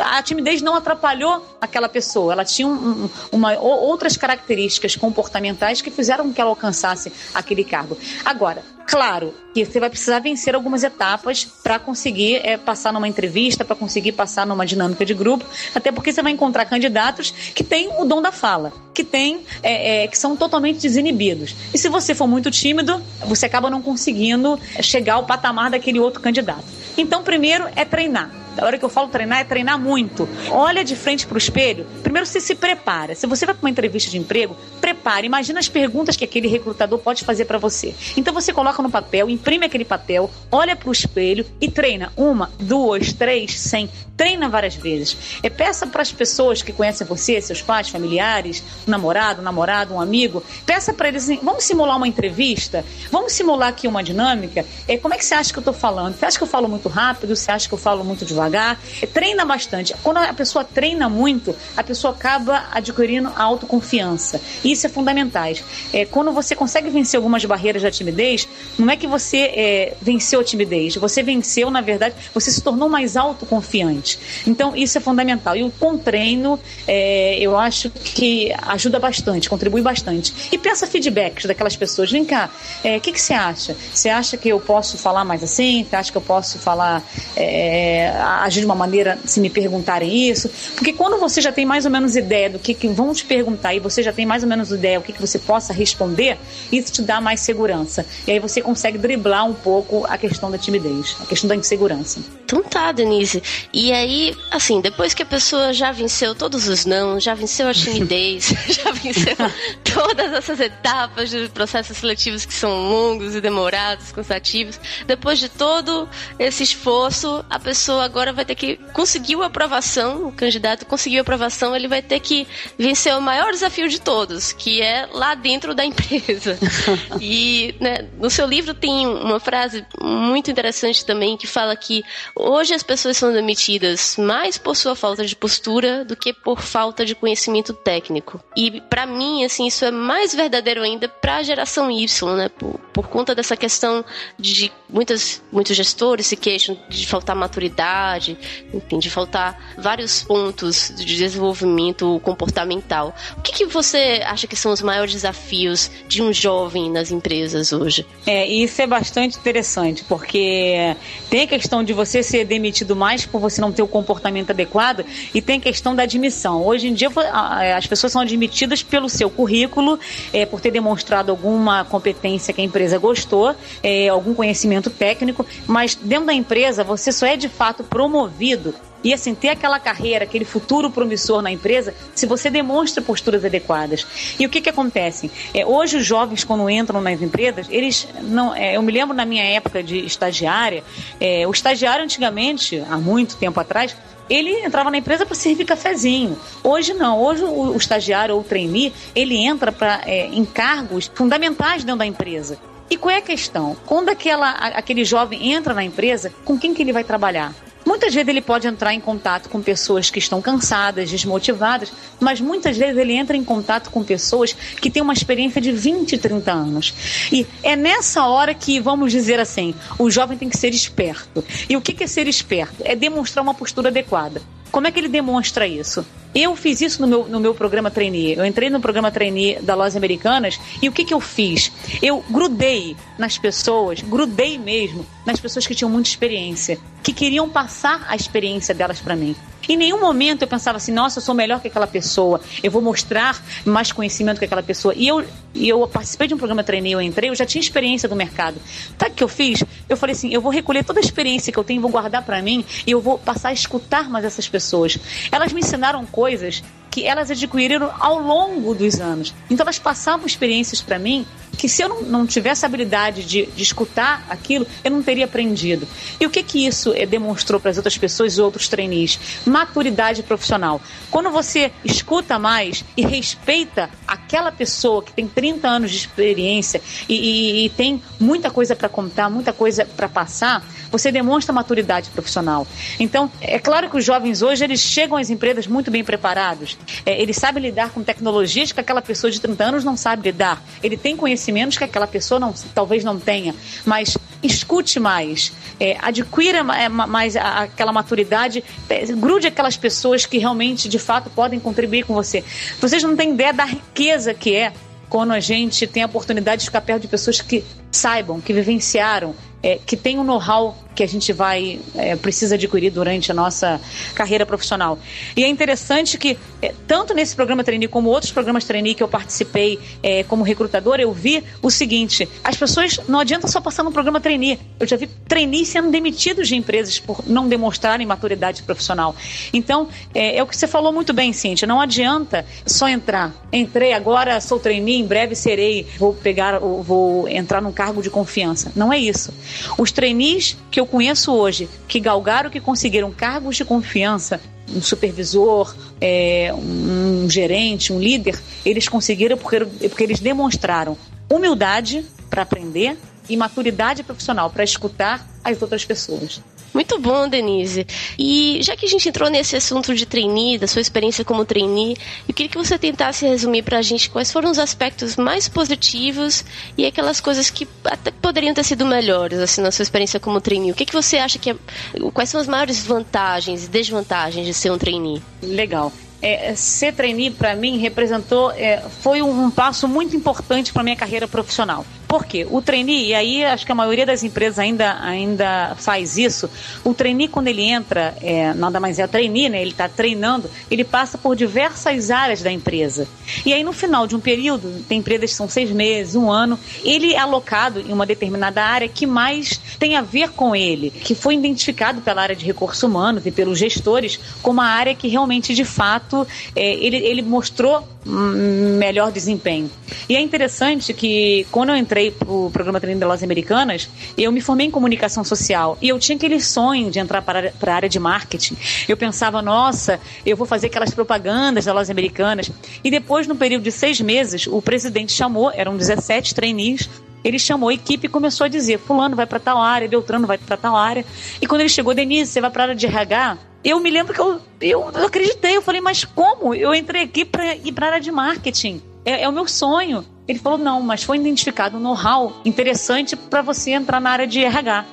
a timidez não atrapalhou aquela pessoa. Ela tinha um, uma, outras características comportamentais que fizeram que ela alcançasse aquele cargo. Agora, Claro que você vai precisar vencer algumas etapas para conseguir é, passar numa entrevista, para conseguir passar numa dinâmica de grupo, até porque você vai encontrar candidatos que têm o dom da fala, que têm, é, é, que são totalmente desinibidos. E se você for muito tímido, você acaba não conseguindo chegar ao patamar daquele outro candidato. Então, primeiro é treinar. A hora que eu falo treinar, é treinar muito. Olha de frente para o espelho. Primeiro você se prepara. Se você vai para uma entrevista de emprego, prepare. Imagina as perguntas que aquele recrutador pode fazer para você. Então você coloca no papel, imprime aquele papel, olha para o espelho e treina. Uma, duas, três, cem. Treina várias vezes. É, peça para as pessoas que conhecem você, seus pais, familiares, um namorado, um namorado, um amigo. Peça para eles assim, vamos simular uma entrevista? Vamos simular aqui uma dinâmica? É, como é que você acha que eu estou falando? Você acha que eu falo muito rápido? Você acha que eu falo muito devagar? Devagar. Treina bastante. Quando a pessoa treina muito, a pessoa acaba adquirindo autoconfiança. Isso é fundamental. É, quando você consegue vencer algumas barreiras da timidez, não é que você é, venceu a timidez, você venceu, na verdade, você se tornou mais autoconfiante. Então, isso é fundamental. E o com treino, é, eu acho que ajuda bastante, contribui bastante. E peça feedbacks daquelas pessoas. Vem cá, o é, que, que você acha? Você acha que eu posso falar mais assim? Você acha que eu posso falar é, agir de uma maneira se me perguntarem isso. Porque quando você já tem mais ou menos ideia do que, que vão te perguntar e você já tem mais ou menos ideia do que, que você possa responder, isso te dá mais segurança. E aí você consegue driblar um pouco a questão da timidez, a questão da insegurança. Então tá, Denise. E aí, assim, depois que a pessoa já venceu todos os não, já venceu a timidez, já venceu todas essas etapas de processos seletivos que são longos e demorados, cansativos, depois de todo esse esforço, a pessoa agora agora vai ter que conseguir a aprovação, o candidato conseguiu a aprovação, ele vai ter que vencer o maior desafio de todos, que é lá dentro da empresa. e né, no seu livro tem uma frase muito interessante também que fala que hoje as pessoas são demitidas mais por sua falta de postura do que por falta de conhecimento técnico. E para mim, assim, isso é mais verdadeiro ainda para a geração Y, né? Por, por conta dessa questão de muitas, muitos gestores se queixam de faltar maturidade ansiedade, enfim, de faltar vários pontos de desenvolvimento comportamental. O que, que você acha que são os maiores desafios de um jovem nas empresas hoje? É, isso é bastante interessante, porque tem a questão de você ser demitido mais por você não ter o comportamento adequado e tem a questão da admissão. Hoje em dia as pessoas são admitidas pelo seu currículo, é, por ter demonstrado alguma competência que a empresa gostou, é, algum conhecimento técnico, mas dentro da empresa você só é de fato promovido e assim ter aquela carreira, aquele futuro promissor na empresa, se você demonstra posturas adequadas. E o que que acontece? É, hoje os jovens quando entram nas empresas, eles não, é, eu me lembro na minha época de estagiária, é, o estagiário antigamente, há muito tempo atrás, ele entrava na empresa para servir cafezinho. Hoje não. Hoje o, o estagiário ou o trainee, ele entra para é, encargos fundamentais dentro da empresa. E qual é a questão? Quando aquela, aquele jovem entra na empresa, com quem que ele vai trabalhar? Muitas vezes ele pode entrar em contato com pessoas que estão cansadas, desmotivadas, mas muitas vezes ele entra em contato com pessoas que têm uma experiência de 20, 30 anos. E é nessa hora que, vamos dizer assim, o jovem tem que ser esperto. E o que é ser esperto? É demonstrar uma postura adequada. Como é que ele demonstra isso? Eu fiz isso no meu, no meu programa trainee. Eu entrei no programa trainee da Lojas Americanas e o que, que eu fiz? Eu grudei nas pessoas, grudei mesmo nas pessoas que tinham muita experiência, que queriam passar a experiência delas para mim. Em nenhum momento eu pensava assim, nossa, eu sou melhor que aquela pessoa, eu vou mostrar mais conhecimento que aquela pessoa. E eu, eu participei de um programa trainee, eu entrei, eu já tinha experiência do mercado. Sabe o que eu fiz? Eu falei assim, eu vou recolher toda a experiência que eu tenho, vou guardar para mim e eu vou passar a escutar mais essas pessoas. Elas me ensinaram coisas que elas adquiriram ao longo dos anos. Então elas passavam experiências para mim que se eu não, não tivesse a habilidade de, de, escutar aquilo, eu não teria aprendido. E o que que isso é, demonstrou para as outras pessoas e outros trainees? Maturidade profissional. Quando você escuta mais e respeita aquela pessoa que tem 30 anos de experiência e, e, e tem muita coisa para contar, muita coisa para passar, você demonstra maturidade profissional. Então, é claro que os jovens hoje eles chegam às empresas muito bem preparados. É, eles sabem lidar com tecnologias que aquela pessoa de 30 anos não sabe lidar. Ele tem conhecimentos que aquela pessoa não, talvez não tenha, mas escute mais, é, adquira é, mais aquela maturidade, é, grude aquelas pessoas que realmente, de fato, podem contribuir com você. Vocês não têm ideia da riqueza que é quando a gente tem a oportunidade de ficar perto de pessoas que saibam, que vivenciaram, é, que tem um know-how que a gente vai é, precisa adquirir durante a nossa carreira profissional. E é interessante que é, tanto nesse programa trainee como outros programas trainee que eu participei é, como recrutador, eu vi o seguinte: as pessoas não adianta só passar no programa trainee. Eu já vi trainees sendo demitidos de empresas por não demonstrarem maturidade profissional. Então é, é o que você falou muito bem, Cíntia. Não adianta só entrar. Entrei agora, sou trainee, em breve serei, vou pegar, vou entrar num cargo de confiança. Não é isso. Os trainees que eu conheço hoje que galgaram, que conseguiram cargos de confiança, um supervisor, é, um gerente, um líder, eles conseguiram porque, porque eles demonstraram humildade para aprender e maturidade profissional para escutar as outras pessoas. Muito bom, Denise. E já que a gente entrou nesse assunto de trainee, da sua experiência como trainee, eu queria que você tentasse resumir para a gente quais foram os aspectos mais positivos e aquelas coisas que até poderiam ter sido melhores, assim, na sua experiência como trainee. O que, que você acha que é, quais são as maiores vantagens e desvantagens de ser um trainee? Legal. É, ser trainee para mim representou, é, foi um, um passo muito importante para minha carreira profissional. Por quê? O trainee, e aí acho que a maioria das empresas ainda, ainda faz isso, o trainee quando ele entra, é, nada mais é trainee, né? ele está treinando, ele passa por diversas áreas da empresa. E aí no final de um período, tem empresas que são seis meses, um ano, ele é alocado em uma determinada área que mais tem a ver com ele, que foi identificado pela área de recursos humanos e pelos gestores como a área que realmente, de fato, é, ele, ele mostrou melhor desempenho. E é interessante que quando eu entrei para o programa Treino das Americanas, eu me formei em comunicação social e eu tinha aquele sonho de entrar para, a área de marketing. Eu pensava, nossa, eu vou fazer aquelas propagandas das Lojas Americanas. E depois, no período de seis meses, o presidente chamou, eram 17 trainees, ele chamou a equipe e começou a dizer: Fulano vai para tal área, Beltrano vai para tal área. E quando ele chegou, Denise, você vai para a área de RH? eu me lembro que eu, eu acreditei. Eu falei, mas como? Eu entrei aqui para ir para a área de marketing. É, é, o meu sonho. Ele falou, não, mas foi identificado um know-how interessante para você entrar na área de RH.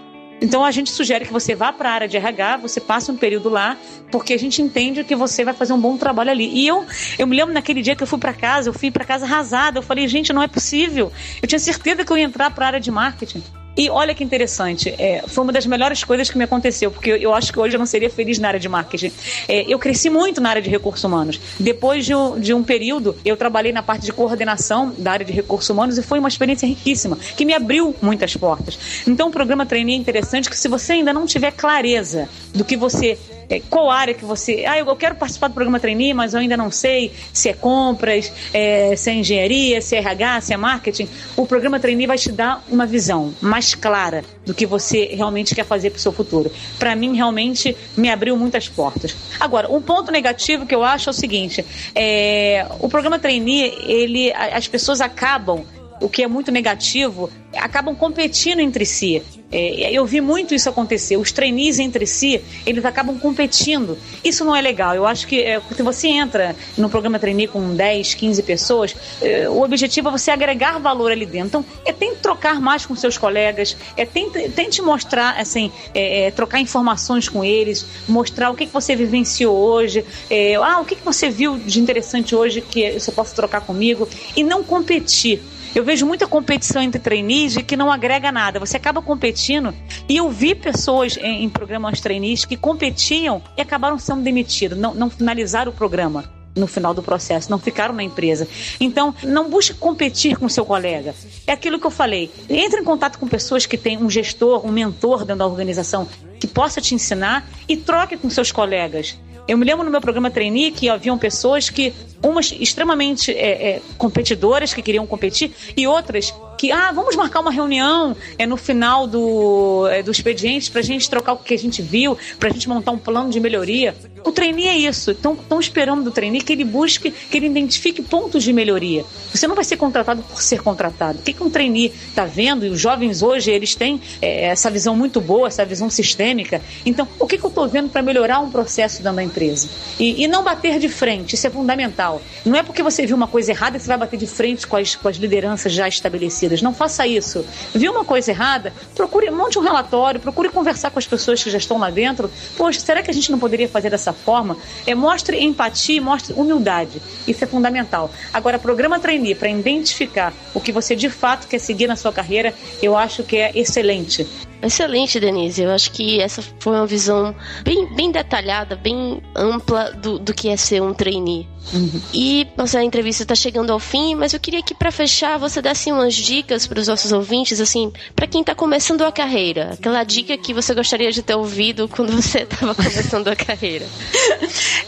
Então a gente sugere que você vá para a área de RH, você passe um período lá, porque a gente entende que você vai fazer um bom trabalho ali. E eu, eu me lembro naquele dia que eu fui para casa, eu fui para casa arrasada, eu falei, gente, não é possível. Eu tinha certeza que eu ia entrar para a área de marketing. E olha que interessante, é, foi uma das melhores coisas que me aconteceu, porque eu, acho que hoje eu não seria feliz na área de marketing. É, eu cresci muito na área de recursos humanos. Depois de um, de um período, eu trabalhei na parte de coordenação da área de recursos humanos e foi uma experiência riquíssima, que me abriu muitas portas. Então, o programa Trainee é interessante que se você ainda não tiver clareza do que você qual área que você. Ah, eu quero participar do programa trainee, mas eu ainda não sei se é compras, é, se é engenharia, se é RH, se é marketing. O programa trainee vai te dar uma visão mais clara do que você realmente quer fazer para o seu futuro. Para mim, realmente, me abriu muitas portas. Agora, um ponto negativo que eu acho é o seguinte: é, o programa trainee, ele, as pessoas acabam o que é muito negativo, acabam competindo entre si. É, eu vi muito isso acontecer. Os trainees entre si, eles acabam competindo. Isso não é legal. Eu acho que é, se você entra no programa trainee com 10, 15 pessoas, é, o objetivo é você agregar valor ali dentro. Então, é tente trocar mais com seus colegas, é tente mostrar, assim, é, é, trocar informações com eles, mostrar o que, que você vivenciou hoje, é, ah, o que, que você viu de interessante hoje que você possa trocar comigo, e não competir. Eu vejo muita competição entre trainees que não agrega nada. Você acaba competindo. E eu vi pessoas em, em programas trainees que competiam e acabaram sendo demitidos, não, não finalizaram o programa no final do processo, não ficaram na empresa. Então, não busque competir com seu colega. É aquilo que eu falei. Entre em contato com pessoas que têm um gestor, um mentor dentro da organização que possa te ensinar e troque com seus colegas. Eu me lembro no meu programa trainee que haviam pessoas que, umas extremamente é, é, competidoras, que queriam competir, e outras que, ah, vamos marcar uma reunião é, no final do, é, do expediente para a gente trocar o que a gente viu, para a gente montar um plano de melhoria. O trainee é isso. Estão esperando do trainee que ele busque, que ele identifique pontos de melhoria. Você não vai ser contratado por ser contratado. O que, que um trainee está vendo? E os jovens hoje, eles têm é, essa visão muito boa, essa visão sistêmica. Então, o que, que eu estou vendo para melhorar um processo dentro da empresa? E, e, não bater de frente, isso é fundamental. Não é porque você viu uma coisa errada que você vai bater de frente com as, com as lideranças já estabelecidas. Não faça isso. Viu uma coisa errada? Procure, monte um relatório, procure conversar com as pessoas que já estão lá dentro. Poxa, será que a gente não poderia fazer dessa forma? É, mostre empatia, mostre humildade. Isso é fundamental. Agora, programa trainee para identificar o que você de fato quer seguir na sua carreira, eu acho que é excelente. Excelente, Denise. Eu acho que essa foi uma visão bem, bem detalhada, bem ampla do, do que é ser um trainee. Uhum. E nossa entrevista está chegando ao fim, mas eu queria que para fechar você desse umas dicas para os nossos ouvintes, assim, para quem está começando a carreira, aquela dica que você gostaria de ter ouvido quando você estava começando a carreira.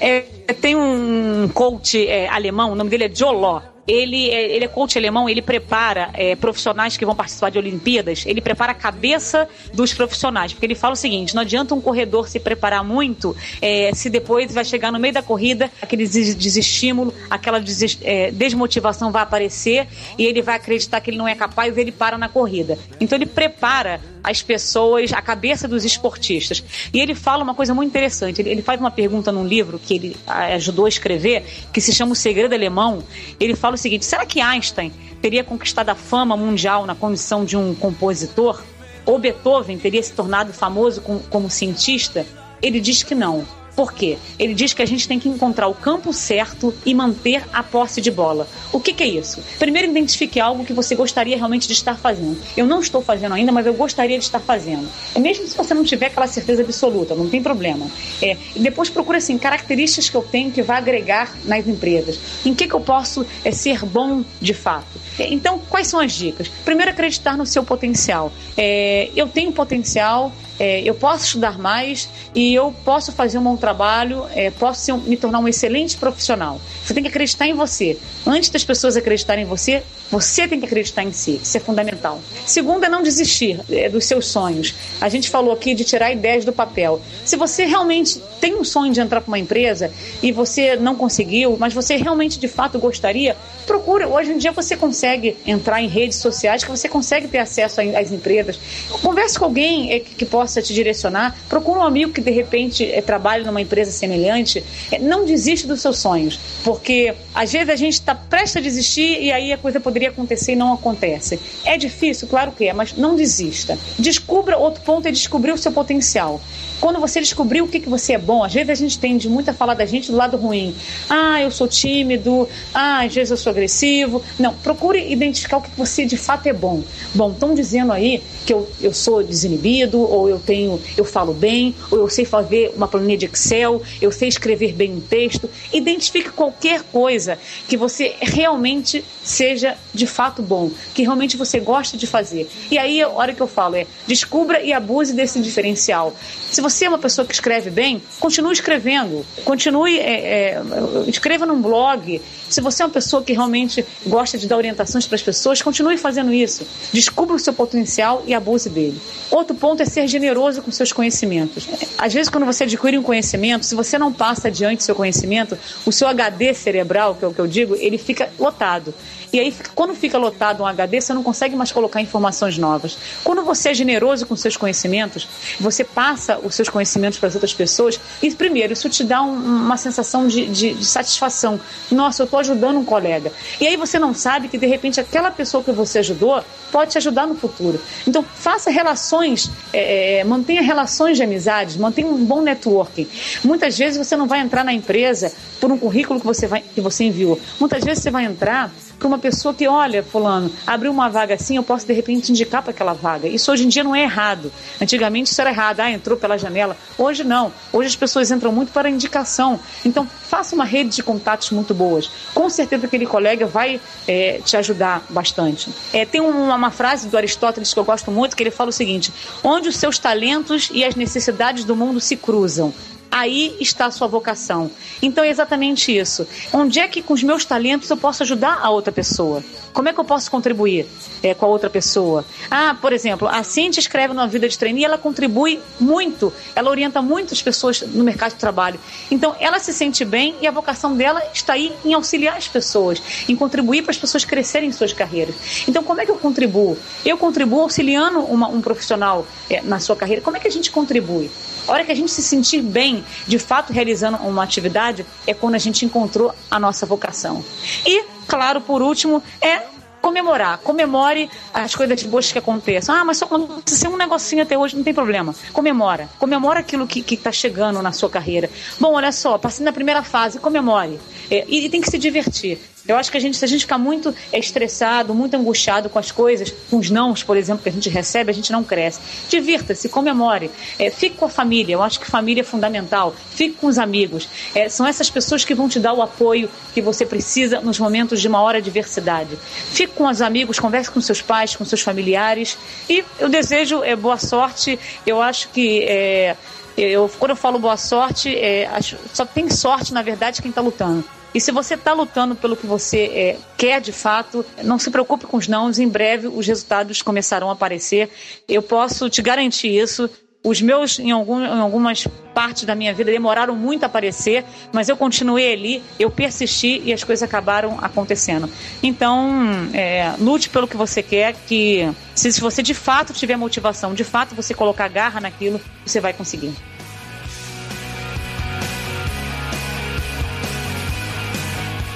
É, tem um coach é, alemão, o nome dele é Joló ele, é, ele é coach alemão, ele prepara é, profissionais que vão participar de Olimpíadas, ele prepara a cabeça dos profissionais, porque ele fala o seguinte: não adianta um corredor se preparar muito é, se depois vai chegar no meio da corrida, aquele desestímulo, aquela é, desmotivação vai aparecer e ele vai acreditar que ele não é capaz e ele para na corrida. Então ele prepara as pessoas, a cabeça dos esportistas. E ele fala uma coisa muito interessante. Ele, ele faz uma pergunta num livro que ele ajudou a escrever, que se chama O Segredo Alemão. Ele fala o seguinte: será que Einstein teria conquistado a fama mundial na condição de um compositor? Ou Beethoven teria se tornado famoso como cientista? Ele diz que não por quê? Ele diz que a gente tem que encontrar o campo certo e manter a posse de bola. O que, que é isso? Primeiro, identifique algo que você gostaria realmente de estar fazendo. Eu não estou fazendo ainda, mas eu gostaria de estar fazendo. Mesmo se você não tiver aquela certeza absoluta, não tem problema. É, depois procure assim, características que eu tenho que vai agregar nas empresas. Em que, que eu posso é, ser bom de fato? É, então, quais são as dicas? Primeiro, acreditar no seu potencial. É, eu tenho potencial, é, eu posso estudar mais e eu posso fazer um bom trabalho, é, posso ser, me tornar um excelente profissional. Você tem que acreditar em você. Antes das pessoas acreditarem em você, você tem que acreditar em si. Isso é fundamental. Segundo é não desistir é, dos seus sonhos. A gente falou aqui de tirar ideias do papel. Se você realmente tem um sonho de entrar para uma empresa e você não conseguiu, mas você realmente de fato gostaria, procura. Hoje em dia você consegue entrar em redes sociais que você consegue ter acesso às empresas. Converse com alguém é, que possa te direcionar. Procura um amigo que de repente é, trabalhe numa empresa semelhante. Não desiste dos seus sonhos, porque às vezes a gente está prestes a desistir e aí a coisa poderia deveria acontecer e não acontece. É difícil, claro que é, mas não desista. Descubra, outro ponto é descobrir o seu potencial. Quando você descobrir o que, que você é bom, às vezes a gente tende muito a falar da gente do lado ruim. Ah, eu sou tímido, ah, às vezes eu sou agressivo. Não, procure identificar o que você de fato é bom. Bom, estão dizendo aí que eu, eu sou desinibido, ou eu tenho, eu falo bem, ou eu sei fazer uma planilha de Excel, eu sei escrever bem um texto. Identifique qualquer coisa que você realmente seja de fato bom, que realmente você gosta de fazer. E aí a hora que eu falo é descubra e abuse desse diferencial. Se você é uma pessoa que escreve bem, continue escrevendo, continue, é, é, escreva num blog. Se você é uma pessoa que realmente gosta de dar orientações para as pessoas, continue fazendo isso. Descubra o seu potencial e abuse dele. Outro ponto é ser generoso com seus conhecimentos. Às vezes, quando você adquire um conhecimento, se você não passa adiante seu conhecimento, o seu HD cerebral, que é o que eu digo, ele fica lotado. E aí, quando fica lotado um HD, você não consegue mais colocar informações novas. Quando você é generoso com seus conhecimentos, você passa os seus conhecimentos para as outras pessoas, e primeiro, isso te dá um, uma sensação de, de, de satisfação. Nossa, eu estou ajudando um colega. E aí você não sabe que, de repente, aquela pessoa que você ajudou pode te ajudar no futuro. Então, faça relações, é, é mantenha relações de amizades, mantenha um bom networking. Muitas vezes você não vai entrar na empresa por um currículo que você, vai, que você enviou. Muitas vezes você vai entrar para uma pessoa que, olha, fulano, abriu uma vaga assim, eu posso de repente indicar para aquela vaga. Isso hoje em dia não é errado. Antigamente isso era errado, ah, entrou pela janela. Hoje não. Hoje as pessoas entram muito para indicação. Então, faça uma rede de contatos muito boas. Com certeza aquele colega vai é, te ajudar bastante. É, tem uma, uma frase do Aristóteles que eu gosto muito, que ele fala o seguinte: onde os seus talentos e as necessidades do mundo se cruzam, aí está a sua vocação. Então é exatamente isso. Onde é que com os meus talentos eu posso ajudar a outra pessoa? Como é que eu posso contribuir é, com a outra pessoa? Ah, por exemplo, a Cintia escreve numa vida de trainee ela contribui muito, ela orienta muitas pessoas no mercado de trabalho. Então ela se sente bem e a vocação dela está aí em auxiliar as pessoas, em contribuir para as pessoas crescerem em suas carreiras. Então como é que eu contribuo? Eu contribuo auxiliando uma, um profissional é, na sua carreira. Como é que a gente contribui? A hora que a gente se sentir bem, de fato, realizando uma atividade, é quando a gente encontrou a nossa vocação. E, claro, por último, é comemorar. Comemore as coisas boas que aconteçam. Ah, mas só aconteceu um negocinho até hoje, não tem problema. Comemora. Comemora aquilo que está chegando na sua carreira. Bom, olha só, passei na primeira fase, comemore. É, e, e tem que se divertir. Eu acho que a gente, se a gente ficar muito estressado, muito angustiado com as coisas, com os nãos, por exemplo, que a gente recebe, a gente não cresce. Divirta-se, comemore. É, fique com a família. Eu acho que família é fundamental. Fique com os amigos. É, são essas pessoas que vão te dar o apoio que você precisa nos momentos de maior adversidade. Fique com os amigos, converse com seus pais, com seus familiares. E eu desejo é, boa sorte. Eu acho que. É, eu, quando eu falo boa sorte, é, acho, só tem sorte, na verdade, quem está lutando. E se você está lutando pelo que você é, quer de fato, não se preocupe com os nãos, em breve os resultados começarão a aparecer. Eu posso te garantir isso. Os meus, em, algum, em algumas partes da minha vida, demoraram muito a aparecer, mas eu continuei ali, eu persisti e as coisas acabaram acontecendo. Então, é, lute pelo que você quer, que se você de fato tiver motivação, de fato você colocar garra naquilo, você vai conseguir.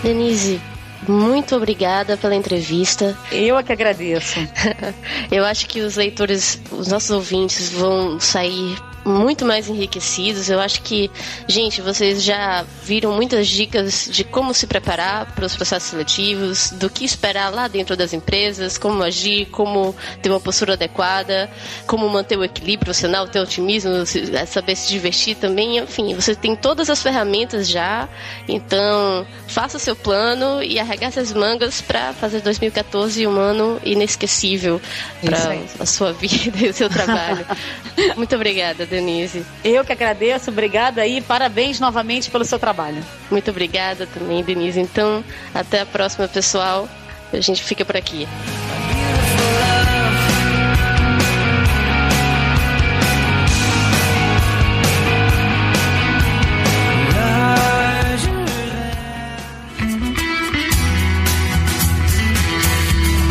Denise, muito obrigada pela entrevista. Eu é que agradeço. Eu acho que os leitores, os nossos ouvintes vão sair muito mais enriquecidos. Eu acho que, gente, vocês já viram muitas dicas de como se preparar para os processos seletivos, do que esperar lá dentro das empresas, como agir, como ter uma postura adequada, como manter o equilíbrio profissional, ter otimismo, é saber se divertir também. Enfim, você tem todas as ferramentas já. Então, faça o seu plano e arregace as mangas para fazer 2014 um ano inesquecível para a sua vida e o seu trabalho. Muito obrigada. Denise. Eu que agradeço, obrigada aí, parabéns novamente pelo seu trabalho. Muito obrigada também, Denise. Então, até a próxima, pessoal. A gente fica por aqui.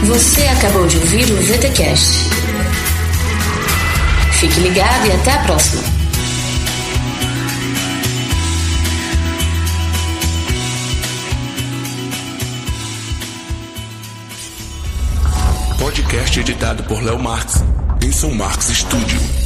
Você acabou de ouvir o VTCast. Fique ligado e até a próxima! podcast editado por Léo Marx, em São Marcos Studio.